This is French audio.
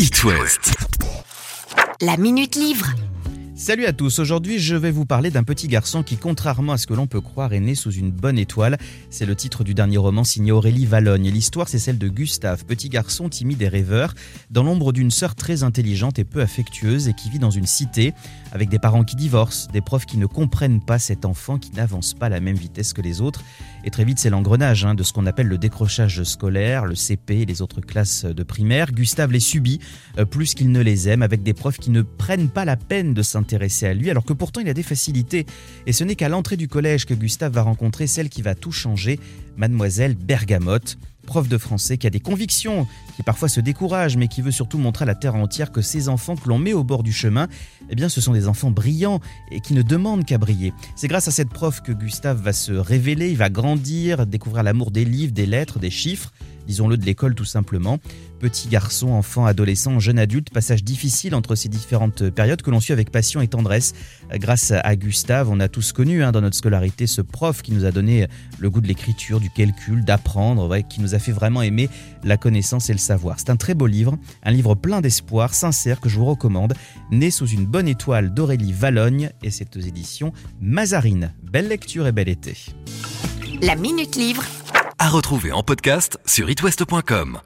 It West. La Minute Livre. Salut à tous, aujourd'hui je vais vous parler d'un petit garçon qui, contrairement à ce que l'on peut croire, est né sous une bonne étoile. C'est le titre du dernier roman signé Aurélie Valogne. Et l'histoire c'est celle de Gustave, petit garçon timide et rêveur, dans l'ombre d'une sœur très intelligente et peu affectueuse et qui vit dans une cité, avec des parents qui divorcent, des profs qui ne comprennent pas cet enfant qui n'avance pas à la même vitesse que les autres. Et très vite c'est l'engrenage hein, de ce qu'on appelle le décrochage scolaire, le CP et les autres classes de primaire. Gustave les subit euh, plus qu'il ne les aime, avec des profs qui ne prennent pas la peine de s'intéresser intéressé à lui, alors que pourtant il a des facilités. Et ce n'est qu'à l'entrée du collège que Gustave va rencontrer celle qui va tout changer, mademoiselle Bergamote prof de français qui a des convictions, qui parfois se décourage, mais qui veut surtout montrer à la terre entière que ces enfants que l'on met au bord du chemin, eh bien, ce sont des enfants brillants et qui ne demandent qu'à briller. C'est grâce à cette prof que Gustave va se révéler, il va grandir, découvrir l'amour des livres, des lettres, des chiffres disons-le, de l'école tout simplement. Petit garçon, enfant, adolescent, jeune adulte, passage difficile entre ces différentes périodes que l'on suit avec passion et tendresse. Grâce à Gustave, on a tous connu hein, dans notre scolarité ce prof qui nous a donné le goût de l'écriture, du calcul, d'apprendre, qui nous a fait vraiment aimer la connaissance et le savoir. C'est un très beau livre, un livre plein d'espoir, sincère, que je vous recommande, né sous une bonne étoile d'Aurélie Valogne et c'est aux éditions Mazarine. Belle lecture et bel été. La Minute Livre À retrouver en podcast sur itwest.com.